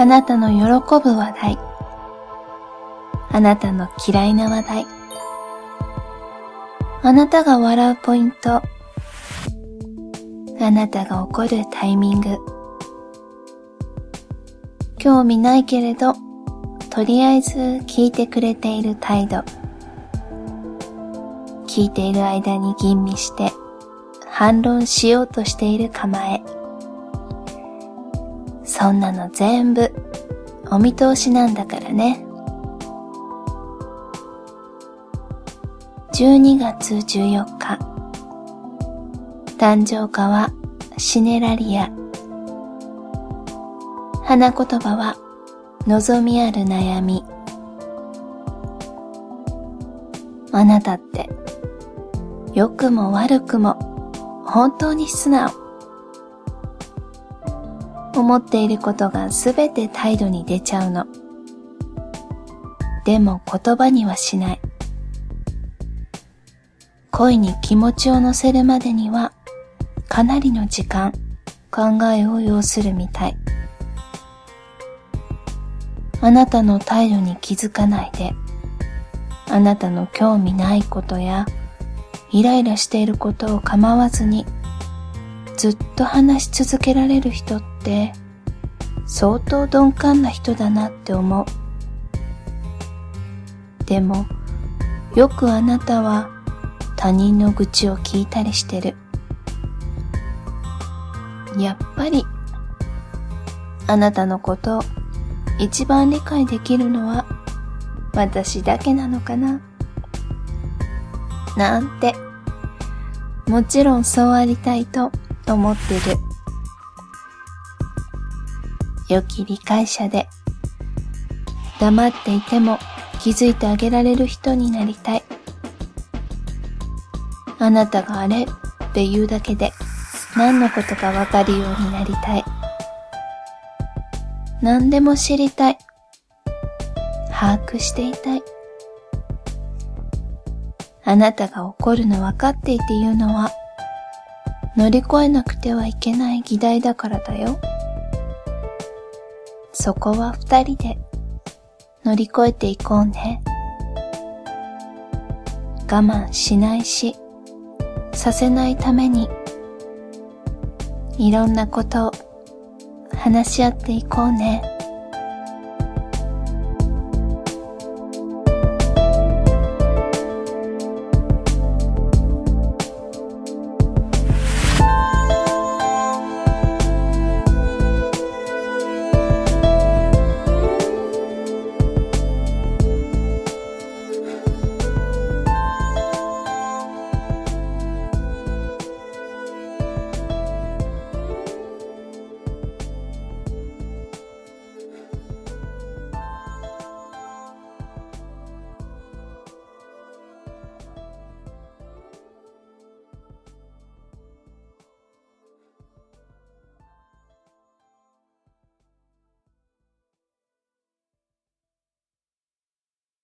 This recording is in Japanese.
あなたの喜ぶ話題。あなたの嫌いな話題。あなたが笑うポイント。あなたが怒るタイミング。興味ないけれど、とりあえず聞いてくれている態度。聞いている間に吟味して反論しようとしている構え。そんなの全部お見通しなんだからね。12月14日誕生花はシネラリア。花言葉は望みある悩み。あなたって良くも悪くも本当に素直。思っていることがすべて態度に出ちゃうの。でも言葉にはしない。恋に気持ちを乗せるまでにはかなりの時間考えを要するみたい。あなたの態度に気づかないであなたの興味ないことやイライラしていることを構わずにずっと話し続けられる人って相当鈍感な人だなって思う。でもよくあなたは他人の愚痴を聞いたりしてる。やっぱりあなたのことを一番理解できるのは私だけなのかな。なんてもちろんそうありたいと思ってる良き理解者で黙っていても気づいてあげられる人になりたいあなたがあれって言うだけで何のことかわかるようになりたい。何でも知りたい。把握していたい。あなたが怒るの分かっていて言うのは乗り越えなくてはいけない議題だからだよ。そこは二人で乗り越えていこうね。我慢しないし、させないためにいろんなことを話し合っていこうね。